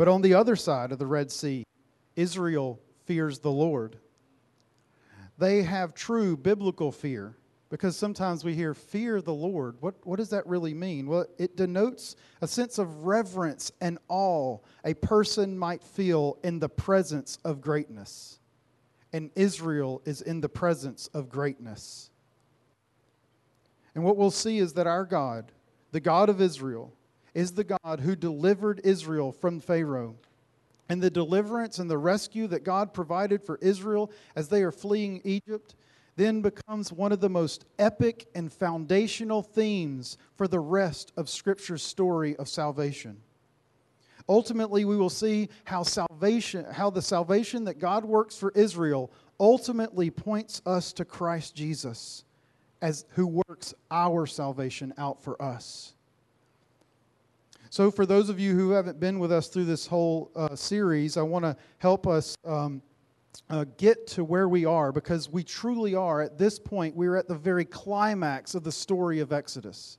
But on the other side of the Red Sea, Israel fears the Lord. They have true biblical fear because sometimes we hear fear the Lord. What, what does that really mean? Well, it denotes a sense of reverence and awe a person might feel in the presence of greatness. And Israel is in the presence of greatness. And what we'll see is that our God, the God of Israel, is the God who delivered Israel from Pharaoh. And the deliverance and the rescue that God provided for Israel as they are fleeing Egypt then becomes one of the most epic and foundational themes for the rest of Scripture's story of salvation. Ultimately, we will see how salvation, how the salvation that God works for Israel ultimately points us to Christ Jesus as who works our salvation out for us. So, for those of you who haven't been with us through this whole uh, series, I want to help us um, uh, get to where we are because we truly are at this point, we're at the very climax of the story of Exodus.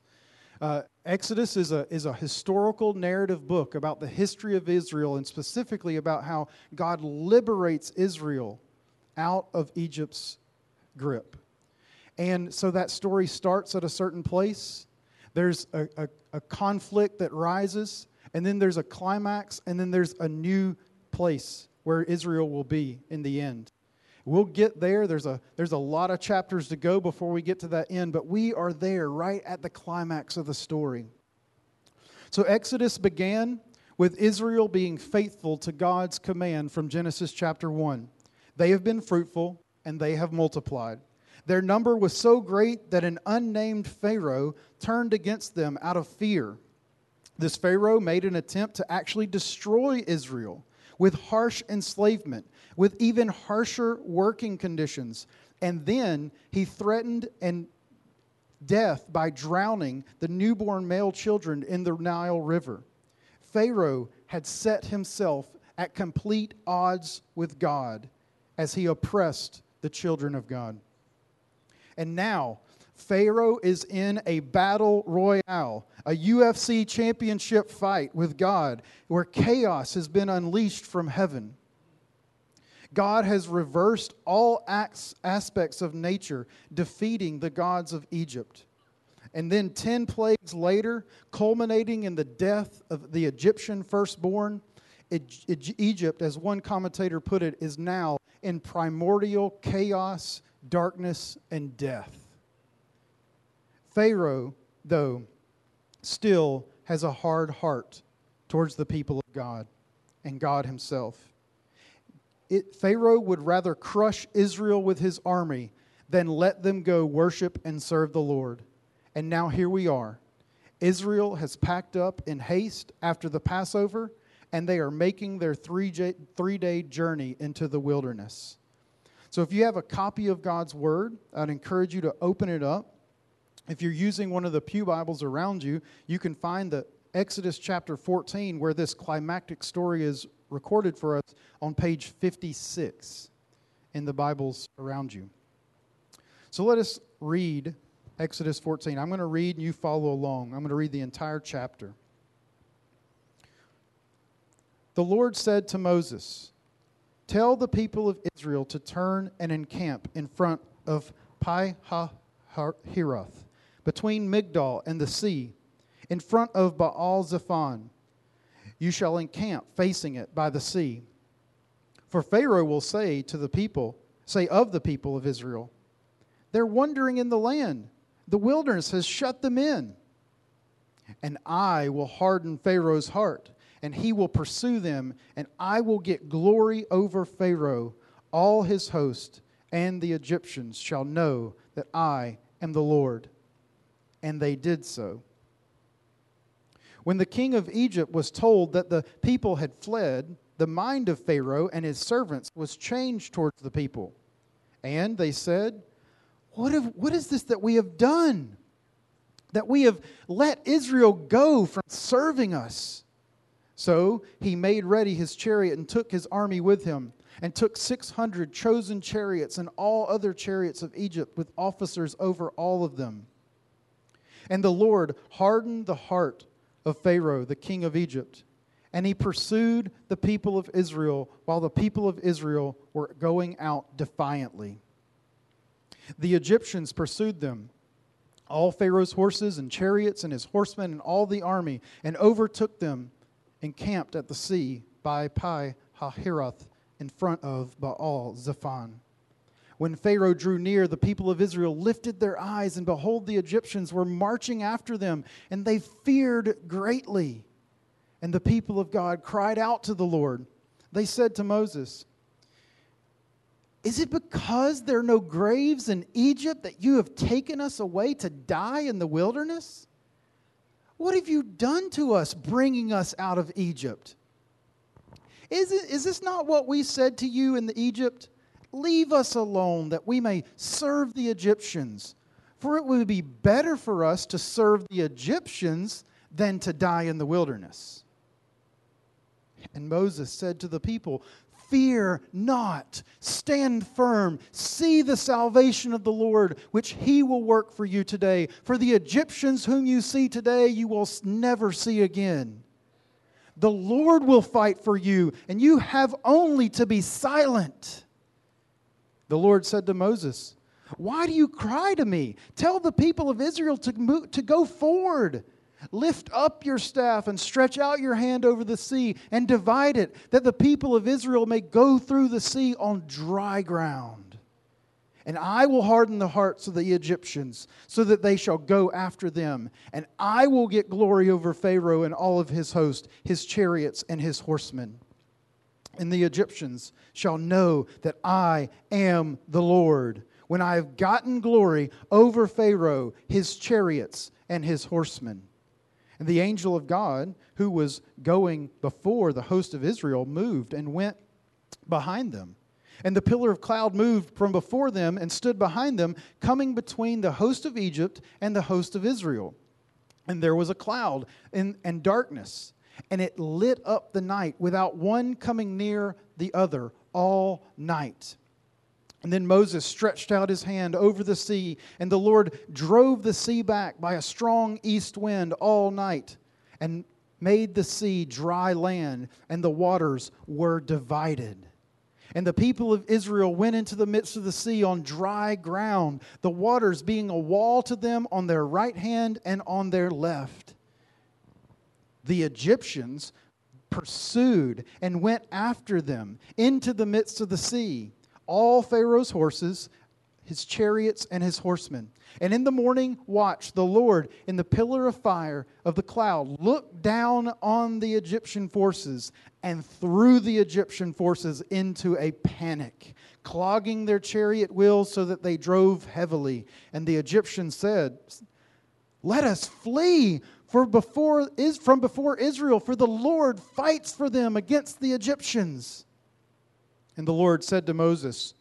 Uh, Exodus is a, is a historical narrative book about the history of Israel and specifically about how God liberates Israel out of Egypt's grip. And so that story starts at a certain place. There's a, a, a conflict that rises, and then there's a climax, and then there's a new place where Israel will be in the end. We'll get there. There's a, there's a lot of chapters to go before we get to that end, but we are there right at the climax of the story. So, Exodus began with Israel being faithful to God's command from Genesis chapter 1. They have been fruitful and they have multiplied. Their number was so great that an unnamed Pharaoh turned against them out of fear. This Pharaoh made an attempt to actually destroy Israel with harsh enslavement, with even harsher working conditions. And then he threatened and death by drowning the newborn male children in the Nile River. Pharaoh had set himself at complete odds with God as he oppressed the children of God. And now, Pharaoh is in a battle royale, a UFC championship fight with God, where chaos has been unleashed from heaven. God has reversed all acts, aspects of nature, defeating the gods of Egypt. And then 10 plagues later, culminating in the death of the Egyptian firstborn, Egypt, as one commentator put it, is now in primordial chaos, darkness, and death. Pharaoh, though, still has a hard heart towards the people of God and God Himself. It, Pharaoh would rather crush Israel with his army than let them go worship and serve the Lord. And now here we are. Israel has packed up in haste after the Passover, and they are making their three, three day journey into the wilderness. So if you have a copy of God's Word, I'd encourage you to open it up if you're using one of the Pew Bibles around you, you can find the Exodus chapter 14, where this climactic story is recorded for us on page 56 in the Bibles around you. So let us read Exodus 14. I'm going to read and you follow along. I'm going to read the entire chapter. The Lord said to Moses, Tell the people of Israel to turn and encamp in front of Pi Hahiroth between Migdol and the sea, in front of Baal Zephon. You shall encamp facing it by the sea. For Pharaoh will say to the people, say of the people of Israel, they're wandering in the land. The wilderness has shut them in. And I will harden Pharaoh's heart, and he will pursue them, and I will get glory over Pharaoh. All his host and the Egyptians shall know that I am the Lord and they did so. When the king of Egypt was told that the people had fled, the mind of Pharaoh and his servants was changed towards the people. And they said, what, have, what is this that we have done? That we have let Israel go from serving us. So he made ready his chariot and took his army with him, and took 600 chosen chariots and all other chariots of Egypt with officers over all of them. And the Lord hardened the heart of Pharaoh, the king of Egypt, And he pursued the people of Israel while the people of Israel were going out defiantly. The Egyptians pursued them, all Pharaoh's horses and chariots and his horsemen and all the army, and overtook them and camped at the sea by Pi Hahiroth in front of Baal Zephon. When Pharaoh drew near, the people of Israel lifted their eyes, and behold, the Egyptians were marching after them, and they feared greatly. And the people of God cried out to the Lord. They said to Moses, Is it because there are no graves in Egypt that you have taken us away to die in the wilderness? What have you done to us, bringing us out of Egypt? Is, it, is this not what we said to you in the Egypt? Leave us alone that we may serve the Egyptians. For it would be better for us to serve the Egyptians than to die in the wilderness. And Moses said to the people, Fear not, stand firm, see the salvation of the Lord, which he will work for you today. For the Egyptians whom you see today, you will never see again. The Lord will fight for you, and you have only to be silent. The Lord said to Moses, Why do you cry to me? Tell the people of Israel to, move, to go forward. Lift up your staff and stretch out your hand over the sea and divide it, that the people of Israel may go through the sea on dry ground. And I will harden the hearts of the Egyptians, so that they shall go after them. And I will get glory over Pharaoh and all of his host, his chariots, and his horsemen and the Egyptians shall know that I am the Lord, when I have gotten glory over Pharaoh, his chariots, and his horsemen. And the angel of God, who was going before the host of Israel, moved and went behind them. And the pillar of cloud moved from before them and stood behind them, coming between the host of Egypt and the host of Israel. And there was a cloud and, and darkness and it lit up the night without one coming near the other all night. And then Moses stretched out his hand over the sea, and the Lord drove the sea back by a strong east wind all night and made the sea dry land, and the waters were divided. And the people of Israel went into the midst of the sea on dry ground, the waters being a wall to them on their right hand and on their left the Egyptians pursued and went after them into the midst of the sea, all Pharaoh's horses, his chariots, and his horsemen. And in the morning watch, the Lord, in the pillar of fire of the cloud, looked down on the Egyptian forces and threw the Egyptian forces into a panic, clogging their chariot wheels so that they drove heavily. And the Egyptians said, Let us flee for before is from before Israel, for the Lord fights for them against the Egyptians. And the Lord said to Moses,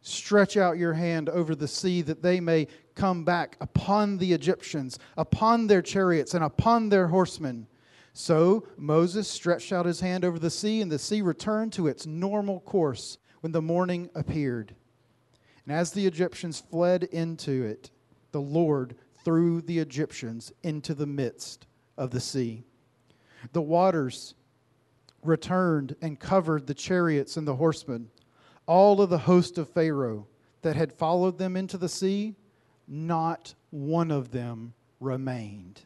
Stretch out your hand over the sea that they may come back upon the Egyptians, upon their chariots, and upon their horsemen. So Moses stretched out his hand over the sea, and the sea returned to its normal course when the morning appeared. And as the Egyptians fled into it, the Lord threw the Egyptians into the midst of the sea. The waters returned and covered the chariots and the horsemen. All of the host of Pharaoh that had followed them into the sea, not one of them remained.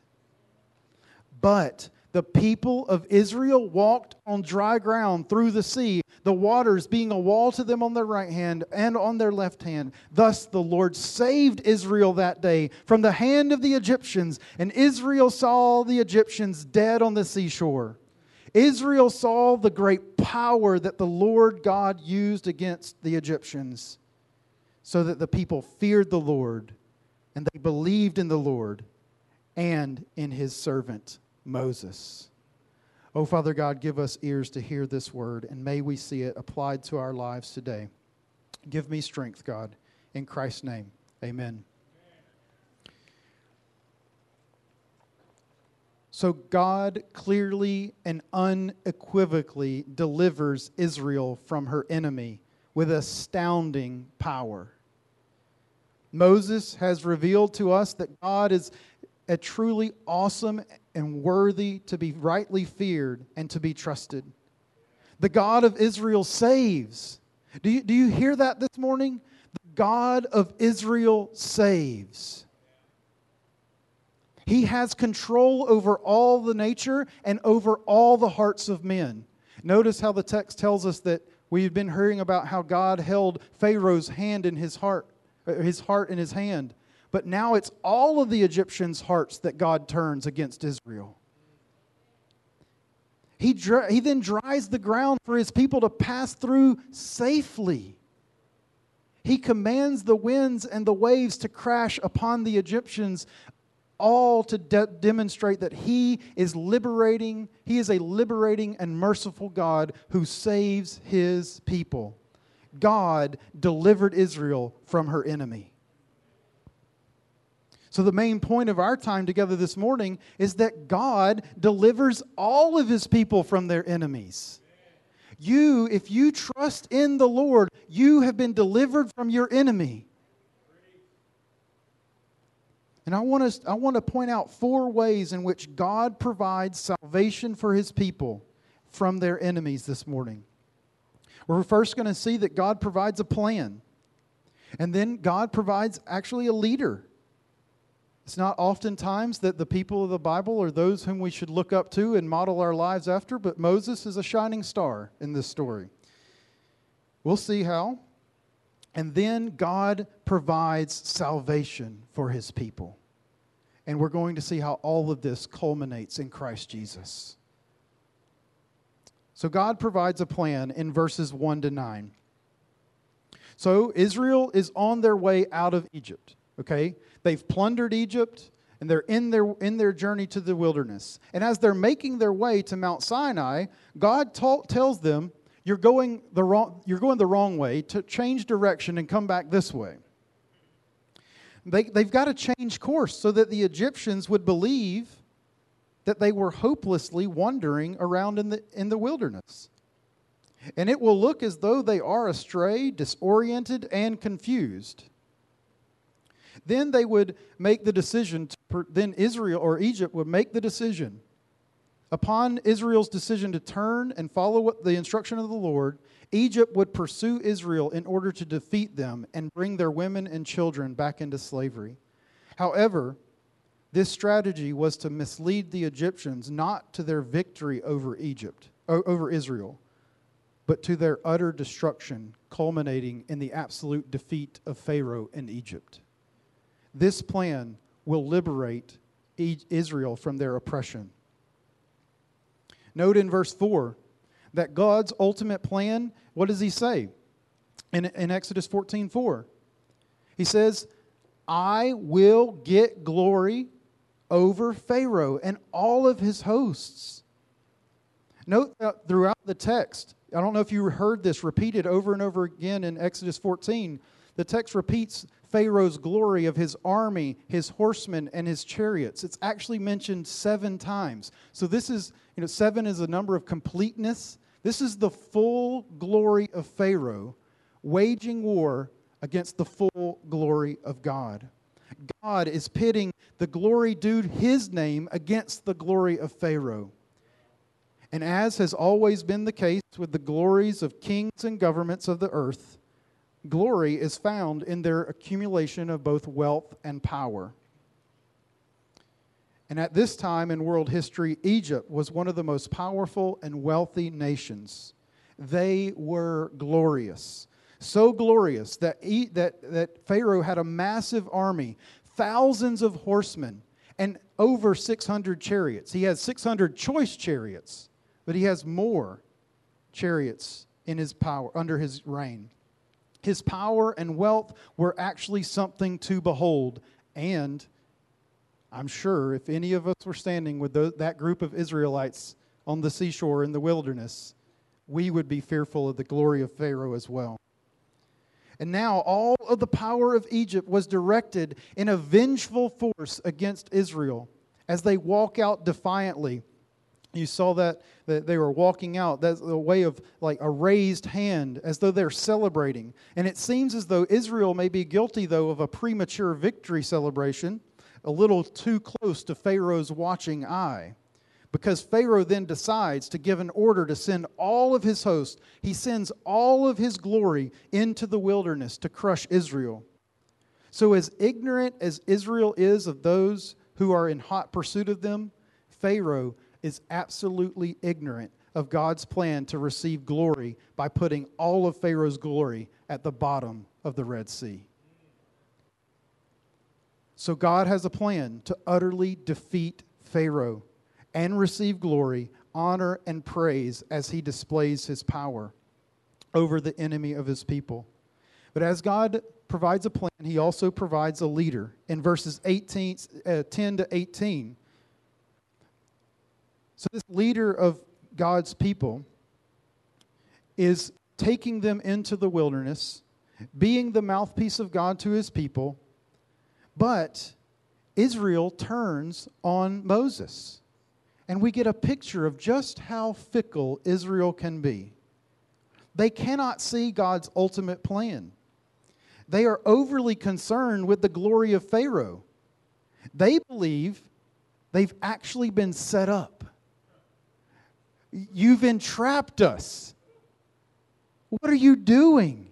But the people of Israel walked on dry ground through the sea, the waters being a wall to them on their right hand and on their left hand. Thus the Lord saved Israel that day from the hand of the Egyptians, and Israel saw the Egyptians dead on the seashore. Israel saw the great power that the Lord God used against the Egyptians, so that the people feared the Lord and they believed in the Lord and in his servant Moses. Oh, Father God, give us ears to hear this word, and may we see it applied to our lives today. Give me strength, God. In Christ's name, amen. So, God clearly and unequivocally delivers Israel from her enemy with astounding power. Moses has revealed to us that God is a truly awesome and worthy to be rightly feared and to be trusted. The God of Israel saves. Do you, do you hear that this morning? The God of Israel saves. He has control over all the nature and over all the hearts of men. Notice how the text tells us that we've been hearing about how God held Pharaoh's hand in his heart, uh, his heart in his hand. But now it's all of the Egyptians' hearts that God turns against Israel. He, dry, he then dries the ground for his people to pass through safely. He commands the winds and the waves to crash upon the Egyptians all to de- demonstrate that he is liberating, he is a liberating and merciful God who saves his people. God delivered Israel from her enemy. So, the main point of our time together this morning is that God delivers all of his people from their enemies. You, if you trust in the Lord, you have been delivered from your enemy. And I want, to, I want to point out four ways in which God provides salvation for his people from their enemies this morning. We're first going to see that God provides a plan. And then God provides actually a leader. It's not oftentimes that the people of the Bible are those whom we should look up to and model our lives after, but Moses is a shining star in this story. We'll see how. And then God provides salvation for his people. And we're going to see how all of this culminates in Christ Jesus. So God provides a plan in verses 1 to 9. So Israel is on their way out of Egypt, okay? They've plundered Egypt and they're in their, in their journey to the wilderness. And as they're making their way to Mount Sinai, God ta- tells them, you're going the wrong you're going the wrong way to change direction and come back this way. They, they've got to change course so that the egyptians would believe that they were hopelessly wandering around in the, in the wilderness. And it will look as though they are astray disoriented and confused. Then they would make the decision to, then israel or egypt would make the decision Upon Israel's decision to turn and follow the instruction of the Lord, Egypt would pursue Israel in order to defeat them and bring their women and children back into slavery. However, this strategy was to mislead the Egyptians not to their victory over Egypt, over Israel, but to their utter destruction, culminating in the absolute defeat of Pharaoh in Egypt. This plan will liberate Israel from their oppression. Note in verse 4 that God's ultimate plan, what does he say in, in Exodus 14 4? He says, I will get glory over Pharaoh and all of his hosts. Note throughout the text, I don't know if you heard this repeated over and over again in Exodus 14. The text repeats Pharaoh's glory of his army, his horsemen, and his chariots. It's actually mentioned seven times. So this is, you know, seven is a number of completeness. This is the full glory of Pharaoh waging war against the full glory of God. God is pitting the glory due his name against the glory of Pharaoh. And as has always been the case with the glories of kings and governments of the earth, glory is found in their accumulation of both wealth and power. And at this time in world history, Egypt was one of the most powerful and wealthy nations. They were glorious. So glorious that, that, that Pharaoh had a massive army, thousands of horsemen, and over 600 chariots. He has 600 choice chariots, but he has more chariots in his power under his reign. His power and wealth were actually something to behold. And I'm sure if any of us were standing with those, that group of Israelites on the seashore in the wilderness, we would be fearful of the glory of Pharaoh as well. And now all of the power of Egypt was directed in a vengeful force against Israel as they walk out defiantly you saw that, that they were walking out. That's a way of like a raised hand as though they're celebrating. And it seems as though Israel may be guilty, though, of a premature victory celebration a little too close to Pharaoh's watching eye. Because Pharaoh then decides to give an order to send all of his hosts, he sends all of his glory into the wilderness to crush Israel. So, as ignorant as Israel is of those who are in hot pursuit of them, Pharaoh is absolutely ignorant of God's plan to receive glory by putting all of Pharaoh's glory at the bottom of the Red Sea. So God has a plan to utterly defeat Pharaoh and receive glory, honor, and praise as he displays his power over the enemy of his people. But as God provides a plan, he also provides a leader. In verses 18, uh, 10 to 18, so, this leader of God's people is taking them into the wilderness, being the mouthpiece of God to his people, but Israel turns on Moses. And we get a picture of just how fickle Israel can be. They cannot see God's ultimate plan. They are overly concerned with the glory of Pharaoh. They believe they've actually been set up. You've entrapped us. What are you doing,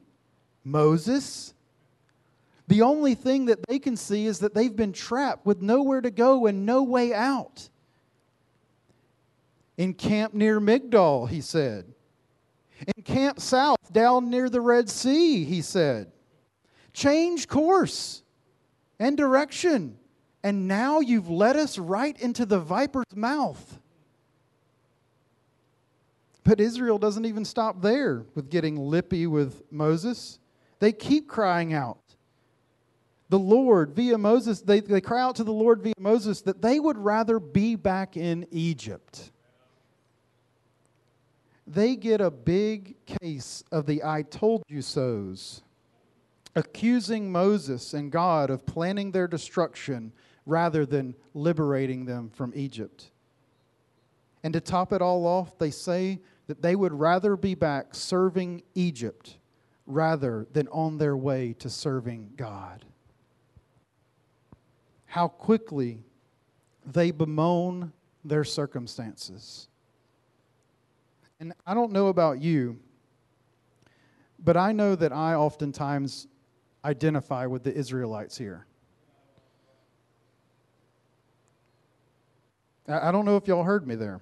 Moses? The only thing that they can see is that they've been trapped with nowhere to go and no way out. In camp near Migdol, he said. In camp south, down near the Red Sea, he said. Change course and direction. And now you've led us right into the viper's mouth. But Israel doesn't even stop there with getting lippy with Moses. They keep crying out. The Lord, via Moses, they, they cry out to the Lord via Moses that they would rather be back in Egypt. They get a big case of the I told you so's, accusing Moses and God of planning their destruction rather than liberating them from Egypt. And to top it all off, they say that they would rather be back serving Egypt rather than on their way to serving God. How quickly they bemoan their circumstances. And I don't know about you, but I know that I oftentimes identify with the Israelites here. I don't know if y'all heard me there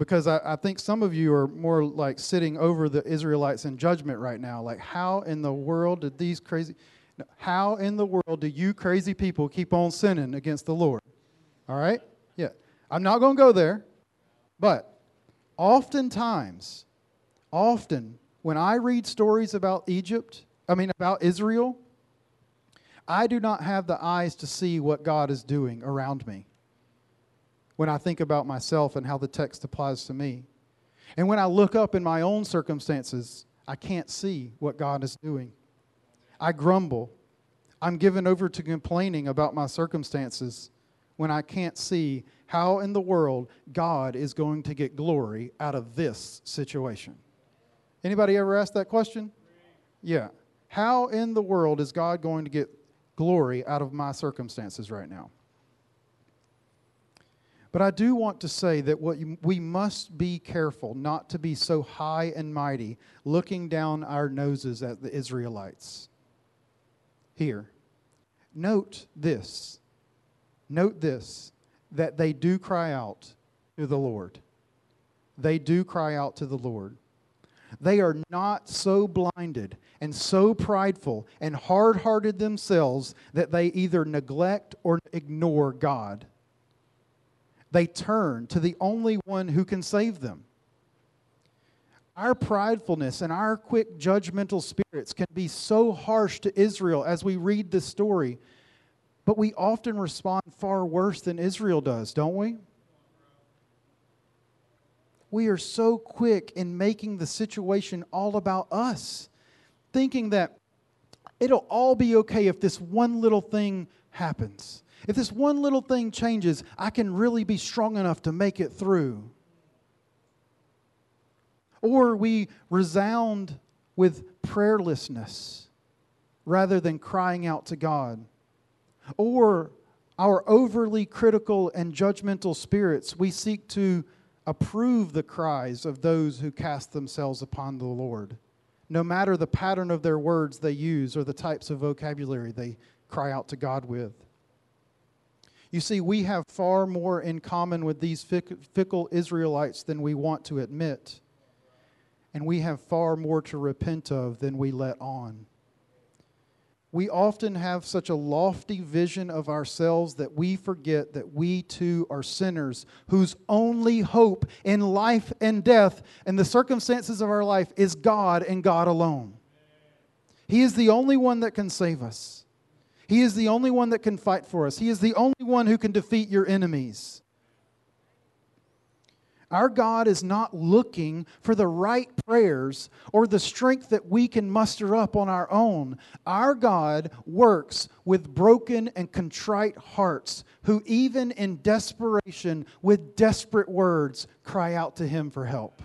because I, I, think some of you are more like sitting over the Israelites in judgment right now. Like, how in the world did these crazy, how in the world do you crazy people keep on sinning against the Lord? All right? Yeah. I'm not going to go there, but oftentimes, often when I read stories about Egypt, I mean, about Israel, I do not have the eyes to see what God is doing around me when I think about myself and how the text applies to me. And when I look up in my own circumstances, I can't see what God is doing. I grumble. I'm given over to complaining about my circumstances when I can't see how in the world God is going to get glory out of this situation. Anybody ever asked that question? Yeah. How in the world is God going to get glory out of my circumstances right now? But I do want to say that what you, we must be careful not to be so high and mighty, looking down our noses at the Israelites. Here, note this. Note this that they do cry out to the Lord. They do cry out to the Lord. They are not so blinded and so prideful and hard hearted themselves that they either neglect or ignore God they turn to the only one who can save them. Our pridefulness and our quick judgmental spirits can be so harsh to Israel as we read this story, but we often respond far worse than Israel does, don't we? We are so quick in making the situation all about us, thinking that it'll all be okay if this one little thing happens. If this one little thing changes, I can really be strong enough to make it through. Or we resound with prayerlessness rather than crying out to God. or our overly critical and judgmental spirits, we seek to approve the cries of those who cast themselves upon the Lord, no matter the pattern of their words they use or the types of vocabulary they cry out to God with. You see, we have far more in common with these fickle Israelites than we want to admit. And we have far more to repent of than we let on. We often have such a lofty vision of ourselves that we forget that we too are sinners whose only hope in life and death and the circumstances of our life is God and God alone. He is the only one that can save us. He is the only one that can fight for us. He is the only one who can defeat your enemies. Our God is not looking for the right prayers or the strength that we can muster up on our own. Our God works with broken and contrite hearts who, even in desperation, with desperate words, cry out to Him for help.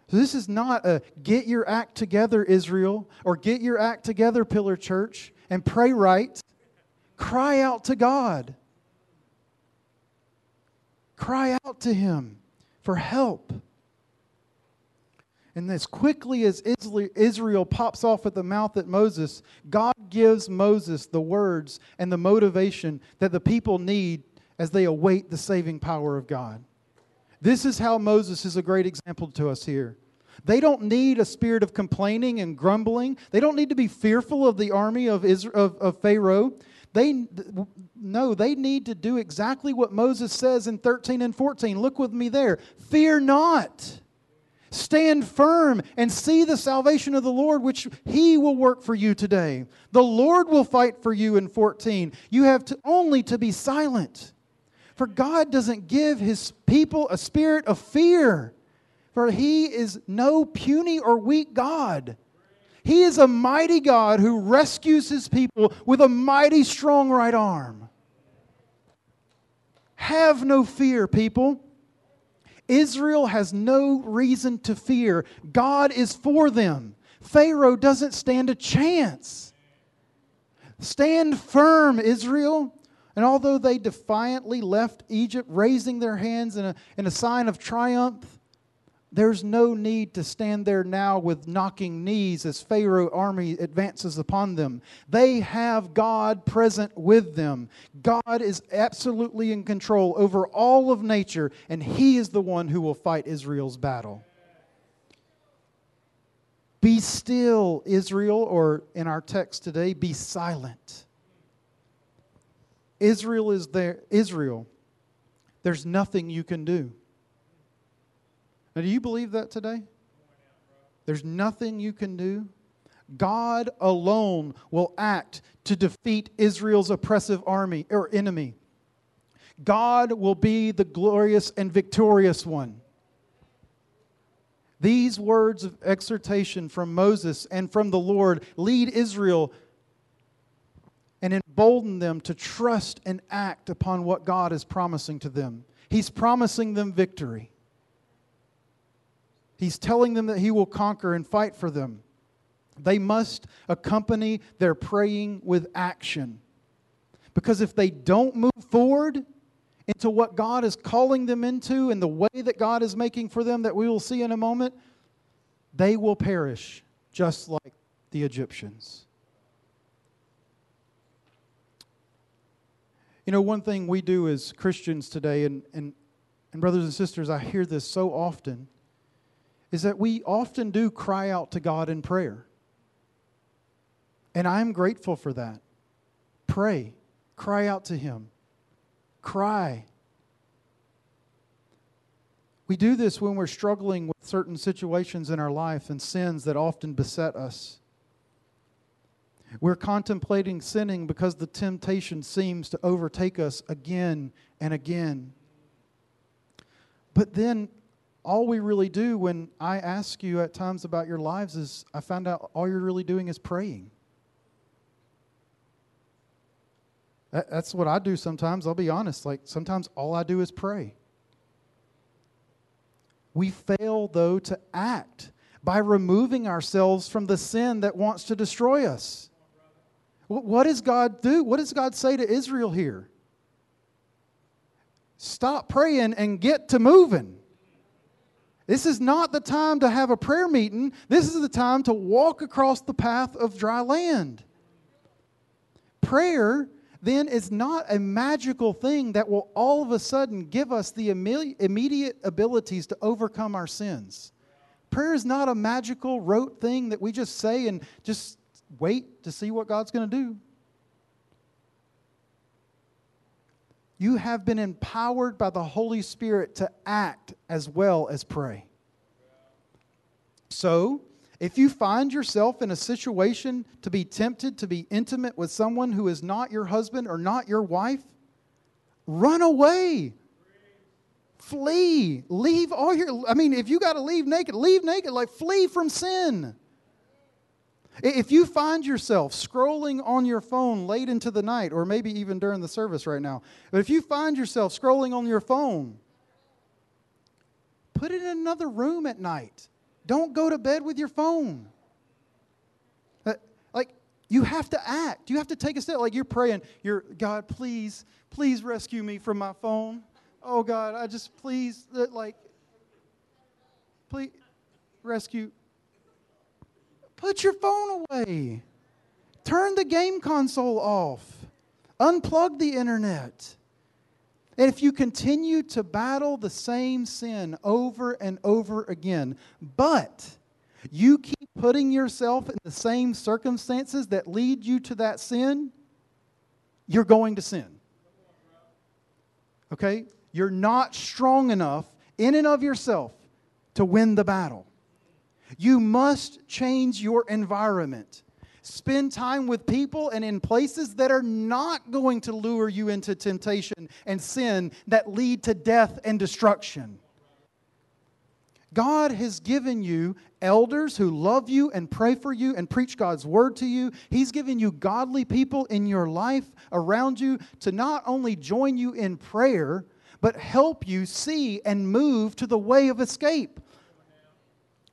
So this is not a get your act together, Israel, or get your act together, Pillar Church, and pray right. Cry out to God. Cry out to Him for help. And as quickly as Israel pops off at the mouth at Moses, God gives Moses the words and the motivation that the people need as they await the saving power of God. This is how Moses is a great example to us here. They don't need a spirit of complaining and grumbling. They don't need to be fearful of the army of, Israel, of, of Pharaoh. They no, they need to do exactly what Moses says in 13 and 14. Look with me there. Fear not. Stand firm and see the salvation of the Lord, which He will work for you today. The Lord will fight for you in 14. You have to, only to be silent. For God doesn't give His people a spirit of fear, for he is no puny or weak God. He is a mighty God who rescues his people with a mighty strong right arm. Have no fear, people. Israel has no reason to fear. God is for them. Pharaoh doesn't stand a chance. Stand firm, Israel. And although they defiantly left Egypt, raising their hands in a, in a sign of triumph, there's no need to stand there now with knocking knees as Pharaoh army advances upon them. They have God present with them. God is absolutely in control over all of nature, and He is the one who will fight Israel's battle. Be still, Israel, or in our text today, be silent. Israel is there. Israel, there's nothing you can do. Now, do you believe that today? There's nothing you can do. God alone will act to defeat Israel's oppressive army or enemy. God will be the glorious and victorious one. These words of exhortation from Moses and from the Lord lead Israel and embolden them to trust and act upon what God is promising to them. He's promising them victory. He's telling them that He will conquer and fight for them. They must accompany their praying with action. Because if they don't move forward into what God is calling them into and the way that God is making for them, that we will see in a moment, they will perish just like the Egyptians. You know, one thing we do as Christians today, and, and, and brothers and sisters, I hear this so often is that we often do cry out to God in prayer. And I'm grateful for that. Pray, cry out to Him, cry. We do this when we're struggling with certain situations in our life and sins that often beset us. We're contemplating sinning because the temptation seems to overtake us again and again. But then all we really do when I ask you at times about your lives is I found out all you're really doing is praying. that's what I do sometimes. I'll be honest. Like sometimes all I do is pray. We fail, though, to act by removing ourselves from the sin that wants to destroy us. What does God do? What does God say to Israel here? Stop praying and get to moving. This is not the time to have a prayer meeting. This is the time to walk across the path of dry land. Prayer then is not a magical thing that will all of a sudden give us the immediate abilities to overcome our sins. Prayer is not a magical, rote thing that we just say and just wait to see what God's going to do. You have been empowered by the Holy Spirit to act as well as pray. So, if you find yourself in a situation to be tempted to be intimate with someone who is not your husband or not your wife, run away. Flee. Leave all your, I mean, if you got to leave naked, leave naked. Like, flee from sin. If you find yourself scrolling on your phone late into the night, or maybe even during the service right now, but if you find yourself scrolling on your phone, put it in another room at night. Don't go to bed with your phone. Uh, like, you have to act. You have to take a step. Like, you're praying, you're, God, please, please rescue me from my phone. Oh, God, I just, please, uh, like, please, rescue. Put your phone away. Turn the game console off. Unplug the internet. And if you continue to battle the same sin over and over again, but you keep putting yourself in the same circumstances that lead you to that sin, you're going to sin. Okay? You're not strong enough in and of yourself to win the battle. You must change your environment. Spend time with people and in places that are not going to lure you into temptation and sin that lead to death and destruction. God has given you elders who love you and pray for you and preach God's word to you. He's given you godly people in your life around you to not only join you in prayer, but help you see and move to the way of escape.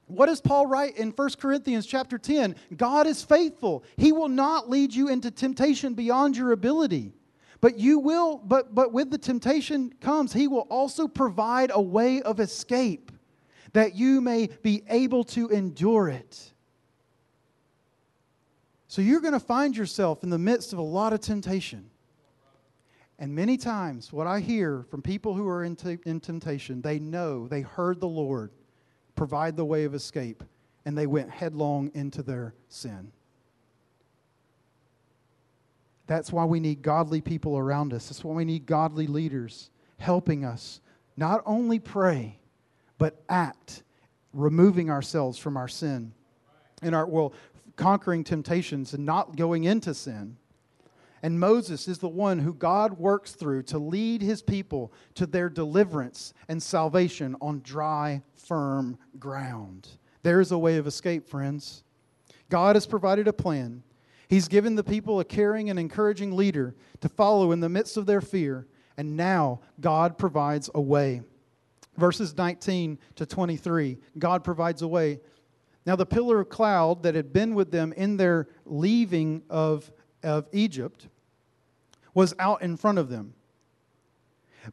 What does Paul write in 1 Corinthians chapter 10? God is faithful. He will not lead you into temptation beyond your ability. But you will but but with the temptation comes, he will also provide a way of escape that you may be able to endure it. So you're going to find yourself in the midst of a lot of temptation. And many times, what I hear from people who are in, t- in temptation, they know, they heard the Lord provide the way of escape, and they went headlong into their sin. That's why we need godly people around us. That's why we need godly leaders helping us not only pray, but act, removing ourselves from our sin and our, well, conquering temptations and not going into sin. And Moses is the one who God works through to lead his people to their deliverance and salvation on dry, firm ground. There's a way of escape, friends. God has provided a plan. He's given the people a caring and encouraging leader to follow in the midst of their fear. And now God provides a way. Verses 19 to 23, God provides a way. Now, the pillar of cloud that had been with them in their leaving of of Egypt was out in front of them.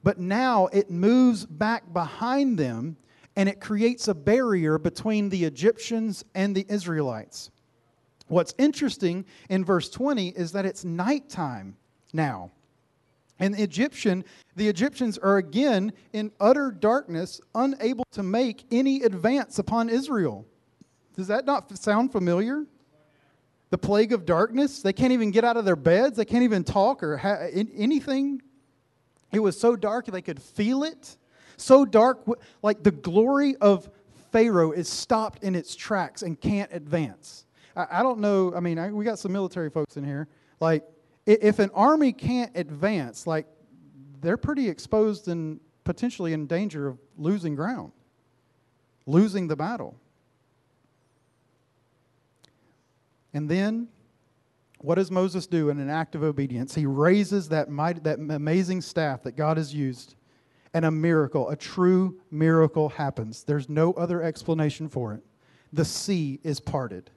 But now it moves back behind them and it creates a barrier between the Egyptians and the Israelites. What's interesting in verse 20 is that it's nighttime now. And the Egyptian, the Egyptians are again in utter darkness, unable to make any advance upon Israel. Does that not sound familiar? The plague of darkness. They can't even get out of their beds. They can't even talk or ha- anything. It was so dark they could feel it. So dark, like the glory of Pharaoh is stopped in its tracks and can't advance. I, I don't know. I mean, I, we got some military folks in here. Like, if an army can't advance, like, they're pretty exposed and potentially in danger of losing ground, losing the battle. And then, what does Moses do in an act of obedience? He raises that, that amazing staff that God has used, and a miracle, a true miracle happens. There's no other explanation for it. The sea is parted.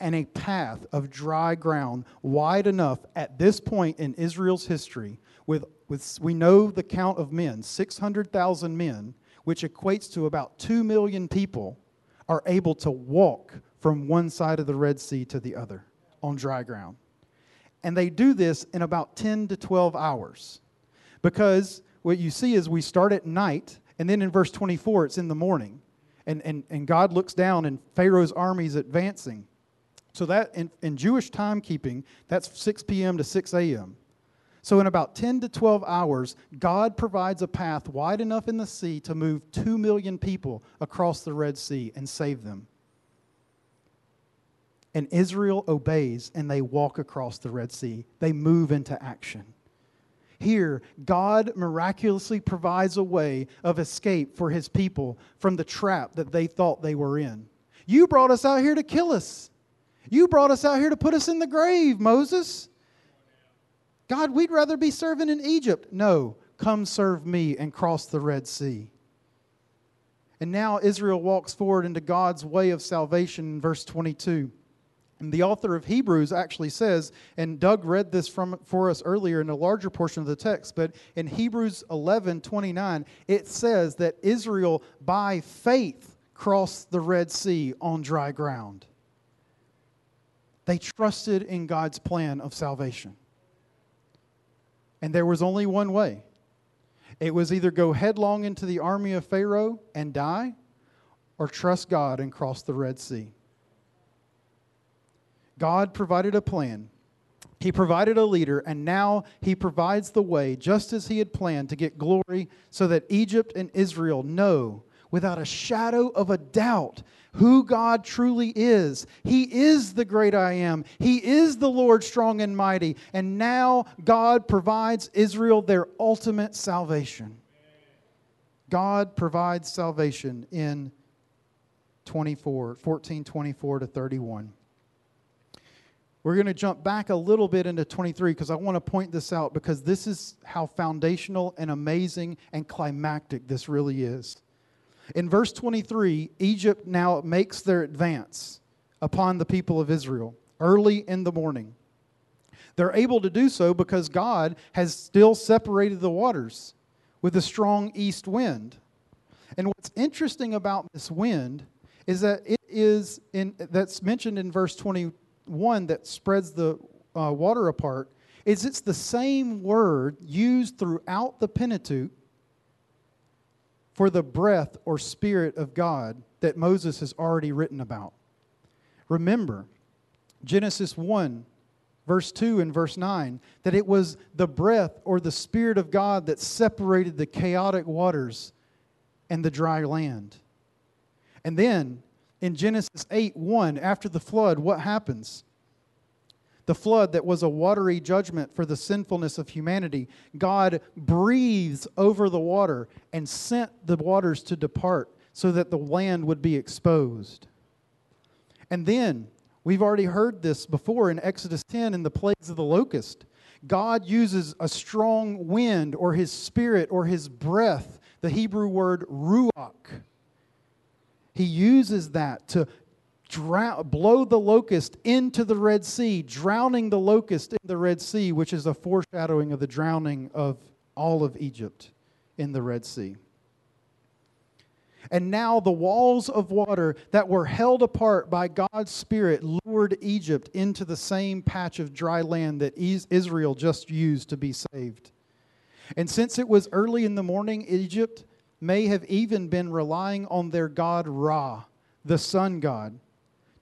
and a path of dry ground wide enough at this point in Israel's history, with, with we know the count of men 600,000 men, which equates to about 2 million people, are able to walk from one side of the Red Sea to the other on dry ground. And they do this in about 10 to 12 hours. Because what you see is we start at night, and then in verse 24, it's in the morning. And, and, and God looks down, and Pharaoh's army is advancing. So that in, in Jewish timekeeping, that's 6 p.m. to 6 a.m. So in about 10 to 12 hours, God provides a path wide enough in the sea to move 2 million people across the Red Sea and save them. And Israel obeys and they walk across the Red Sea. They move into action. Here, God miraculously provides a way of escape for his people from the trap that they thought they were in. You brought us out here to kill us. You brought us out here to put us in the grave, Moses. God, we'd rather be serving in Egypt. No, come serve me and cross the Red Sea. And now Israel walks forward into God's way of salvation in verse 22. And the author of Hebrews actually says, and Doug read this from, for us earlier in a larger portion of the text, but in Hebrews 11 29, it says that Israel by faith crossed the Red Sea on dry ground. They trusted in God's plan of salvation. And there was only one way it was either go headlong into the army of Pharaoh and die, or trust God and cross the Red Sea. God provided a plan. He provided a leader, and now he provides the way, just as he had planned, to get glory so that Egypt and Israel know without a shadow of a doubt who God truly is. He is the great I am, He is the Lord strong and mighty. And now God provides Israel their ultimate salvation. God provides salvation in 24, 14, 24 to 31. We're going to jump back a little bit into 23 because I want to point this out because this is how foundational and amazing and climactic this really is. In verse 23, Egypt now makes their advance upon the people of Israel early in the morning. They're able to do so because God has still separated the waters with a strong east wind. And what's interesting about this wind is that it is in that's mentioned in verse 20 one that spreads the uh, water apart is it's the same word used throughout the Pentateuch for the breath or spirit of God that Moses has already written about. Remember, Genesis 1, verse 2 and verse 9, that it was the breath or the spirit of God that separated the chaotic waters and the dry land. And then in Genesis 8 1, after the flood, what happens? The flood that was a watery judgment for the sinfulness of humanity, God breathes over the water and sent the waters to depart so that the land would be exposed. And then, we've already heard this before in Exodus 10 in the plagues of the locust. God uses a strong wind or his spirit or his breath, the Hebrew word ruach he uses that to blow the locust into the Red Sea, drowning the locust in the Red Sea, which is a foreshadowing of the drowning of all of Egypt in the Red Sea. And now the walls of water that were held apart by God's Spirit lured Egypt into the same patch of dry land that Israel just used to be saved. And since it was early in the morning, Egypt may have even been relying on their god Ra, the sun god,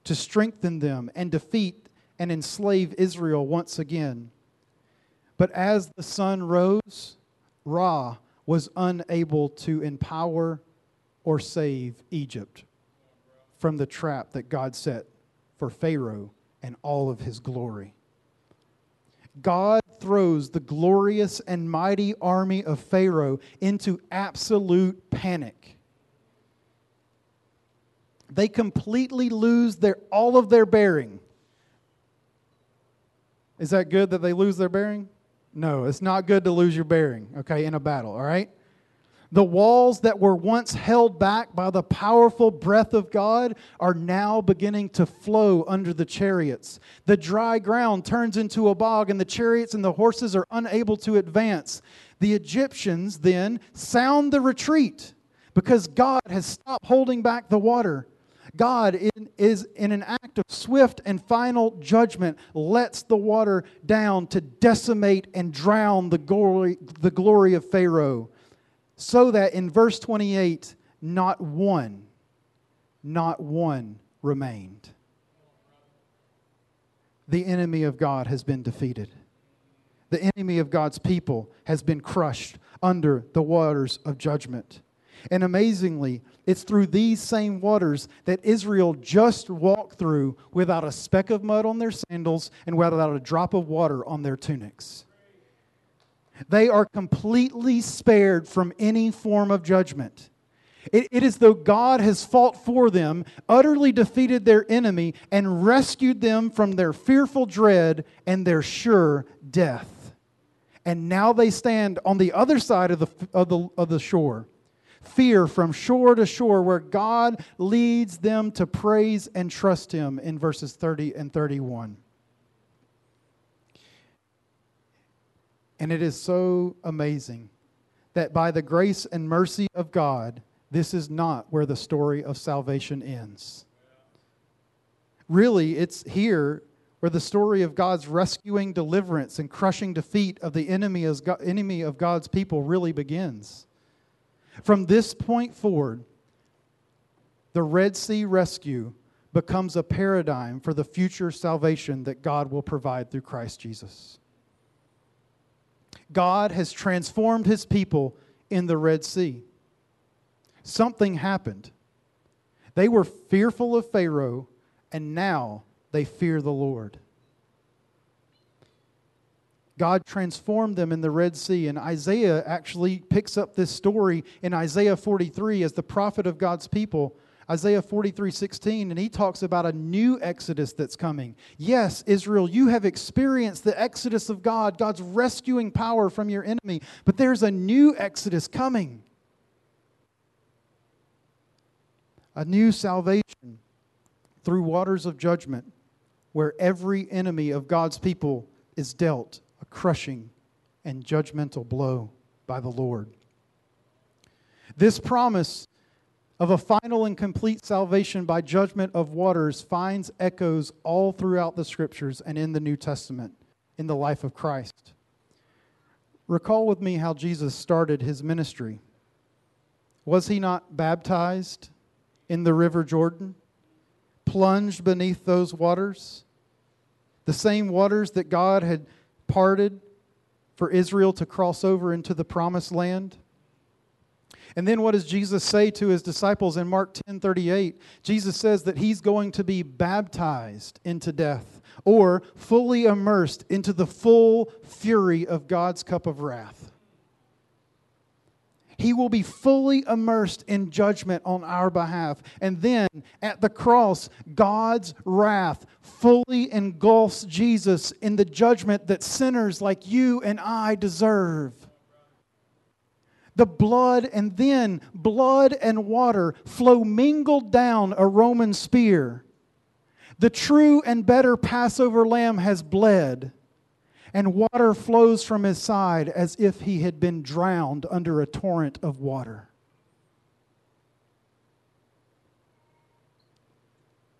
to strengthen them and defeat and enslave Israel once again. But as the sun rose, Ra was unable to empower or save Egypt from the trap that God set for Pharaoh and all of his glory. God throws the glorious and mighty army of Pharaoh into absolute panic. They completely lose their, all of their bearing. Is that good that they lose their bearing? No, it's not good to lose your bearing, okay, in a battle, all right? The walls that were once held back by the powerful breath of God are now beginning to flow under the chariots. The dry ground turns into a bog, and the chariots and the horses are unable to advance. The Egyptians then sound the retreat because God has stopped holding back the water. God, in, is in an act of swift and final judgment, lets the water down to decimate and drown the glory, the glory of Pharaoh so that in verse 28, not one, not one remained. The enemy of God has been defeated. The enemy of God's people has been crushed under the waters of judgment. And amazingly, it's through these same waters that Israel just walked through without a speck of mud on their sandals and without a drop of water on their tunics. They are completely spared from any form of judgment. It, it is though God has fought for them, utterly defeated their enemy, and rescued them from their fearful dread and their sure death. And now they stand on the other side of the, of the, of the shore. Fear from shore to shore, where God leads them to praise and trust Him in verses 30 and 31. And it is so amazing that by the grace and mercy of God, this is not where the story of salvation ends. Really, it's here where the story of God's rescuing deliverance and crushing defeat of the enemy, enemy of God's people really begins. From this point forward, the Red Sea rescue becomes a paradigm for the future salvation that God will provide through Christ Jesus. God has transformed his people in the Red Sea. Something happened. They were fearful of Pharaoh, and now they fear the Lord. God transformed them in the Red Sea, and Isaiah actually picks up this story in Isaiah 43 as the prophet of God's people Isaiah 43 16, and he talks about a new exodus that's coming. Yes, Israel, you have experienced the exodus of God, God's rescuing power from your enemy, but there's a new exodus coming. A new salvation through waters of judgment where every enemy of God's people is dealt a crushing and judgmental blow by the Lord. This promise of a final and complete salvation by judgment of waters finds echoes all throughout the scriptures and in the New Testament in the life of Christ. Recall with me how Jesus started his ministry. Was he not baptized in the river Jordan, plunged beneath those waters? The same waters that God had parted for Israel to cross over into the promised land? And then what does Jesus say to his disciples in Mark 10 38? Jesus says that he's going to be baptized into death or fully immersed into the full fury of God's cup of wrath. He will be fully immersed in judgment on our behalf. And then at the cross, God's wrath fully engulfs Jesus in the judgment that sinners like you and I deserve the blood, and then blood and water flow mingled down a Roman spear. The true and better Passover lamb has bled, and water flows from his side as if he had been drowned under a torrent of water.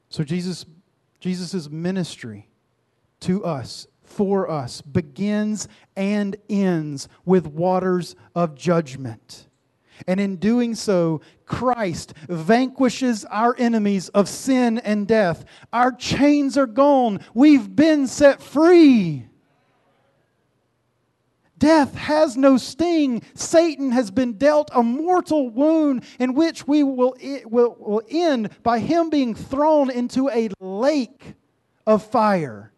So Jesus Jesus' ministry to us for us begins and ends with waters of judgment. And in doing so, Christ vanquishes our enemies of sin and death. Our chains are gone. We've been set free. Death has no sting. Satan has been dealt a mortal wound in which we will, will, will end by him being thrown into a lake of fire.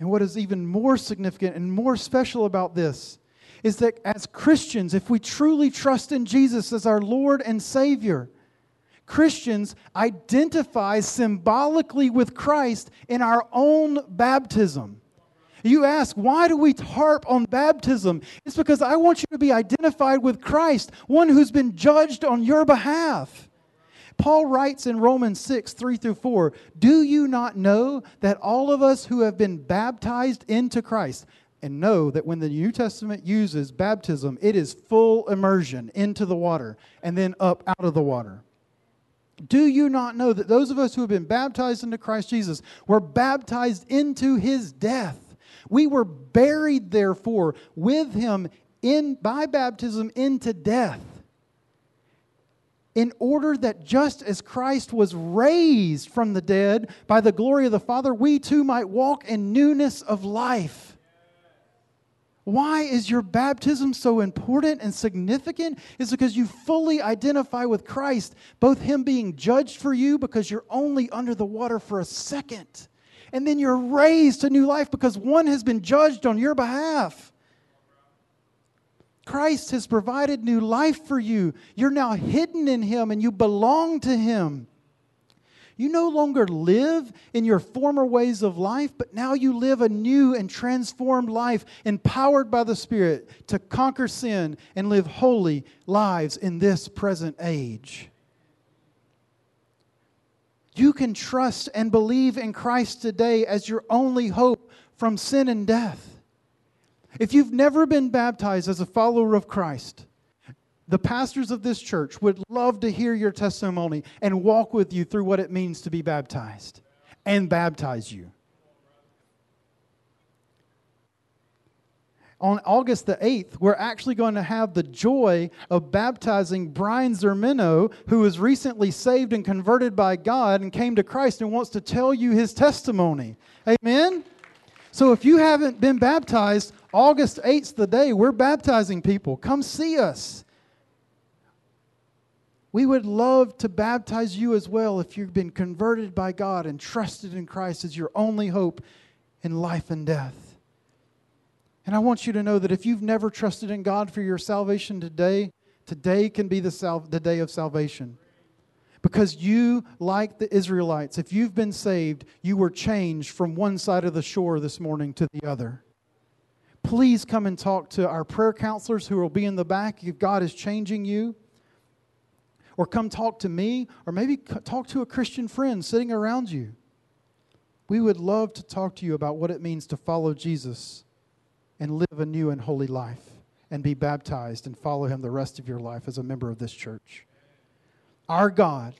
And what is even more significant and more special about this is that as Christians, if we truly trust in Jesus as our Lord and Savior, Christians identify symbolically with Christ in our own baptism. You ask, why do we harp on baptism? It's because I want you to be identified with Christ, one who's been judged on your behalf. Paul writes in Romans 6, 3 through 4, Do you not know that all of us who have been baptized into Christ, and know that when the New Testament uses baptism, it is full immersion into the water and then up out of the water. Do you not know that those of us who have been baptized into Christ Jesus were baptized into his death? We were buried, therefore, with him in, by baptism into death in order that just as Christ was raised from the dead by the glory of the Father, we too might walk in newness of life. Why is your baptism so important and significant? Is because you fully identify with Christ, both Him being judged for you because you're only under the water for a second, and then you're raised to new life because one has been judged on your behalf. Christ has provided new life for you. You're now hidden in Him and you belong to Him. You no longer live in your former ways of life, but now you live a new and transformed life, empowered by the Spirit to conquer sin and live holy lives in this present age. You can trust and believe in Christ today as your only hope from sin and death. If you've never been baptized as a follower of Christ, the pastors of this church would love to hear your testimony and walk with you through what it means to be baptized and baptize you. On August the 8th, we're actually going to have the joy of baptizing Brian Zermino, who was recently saved and converted by God and came to Christ and wants to tell you his testimony. Amen? So if you haven't been baptized, August 8th the day we're baptizing people. Come see us. We would love to baptize you as well if you've been converted by God and trusted in Christ as your only hope in life and death. And I want you to know that if you've never trusted in God for your salvation today, today can be the, sal- the day of salvation. Because you, like the Israelites, if you've been saved, you were changed from one side of the shore this morning to the other. Please come and talk to our prayer counselors who will be in the back if God is changing you. Or come talk to me, or maybe talk to a Christian friend sitting around you. We would love to talk to you about what it means to follow Jesus and live a new and holy life and be baptized and follow him the rest of your life as a member of this church. Our God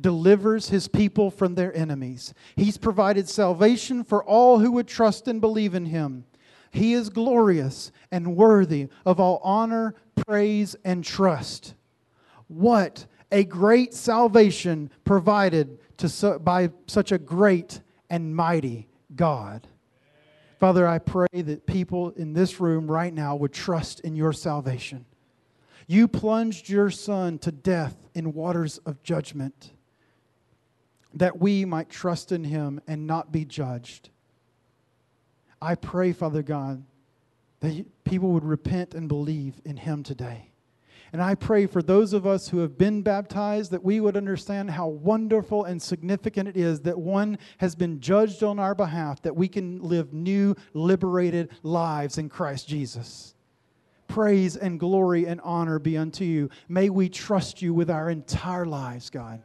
delivers his people from their enemies. He's provided salvation for all who would trust and believe in him. He is glorious and worthy of all honor, praise, and trust. What a great salvation provided to, by such a great and mighty God. Father, I pray that people in this room right now would trust in your salvation. You plunged your Son to death in waters of judgment that we might trust in him and not be judged. I pray, Father God, that people would repent and believe in him today. And I pray for those of us who have been baptized that we would understand how wonderful and significant it is that one has been judged on our behalf, that we can live new, liberated lives in Christ Jesus. Praise and glory and honor be unto you. May we trust you with our entire lives, God.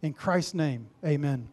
In Christ's name, amen.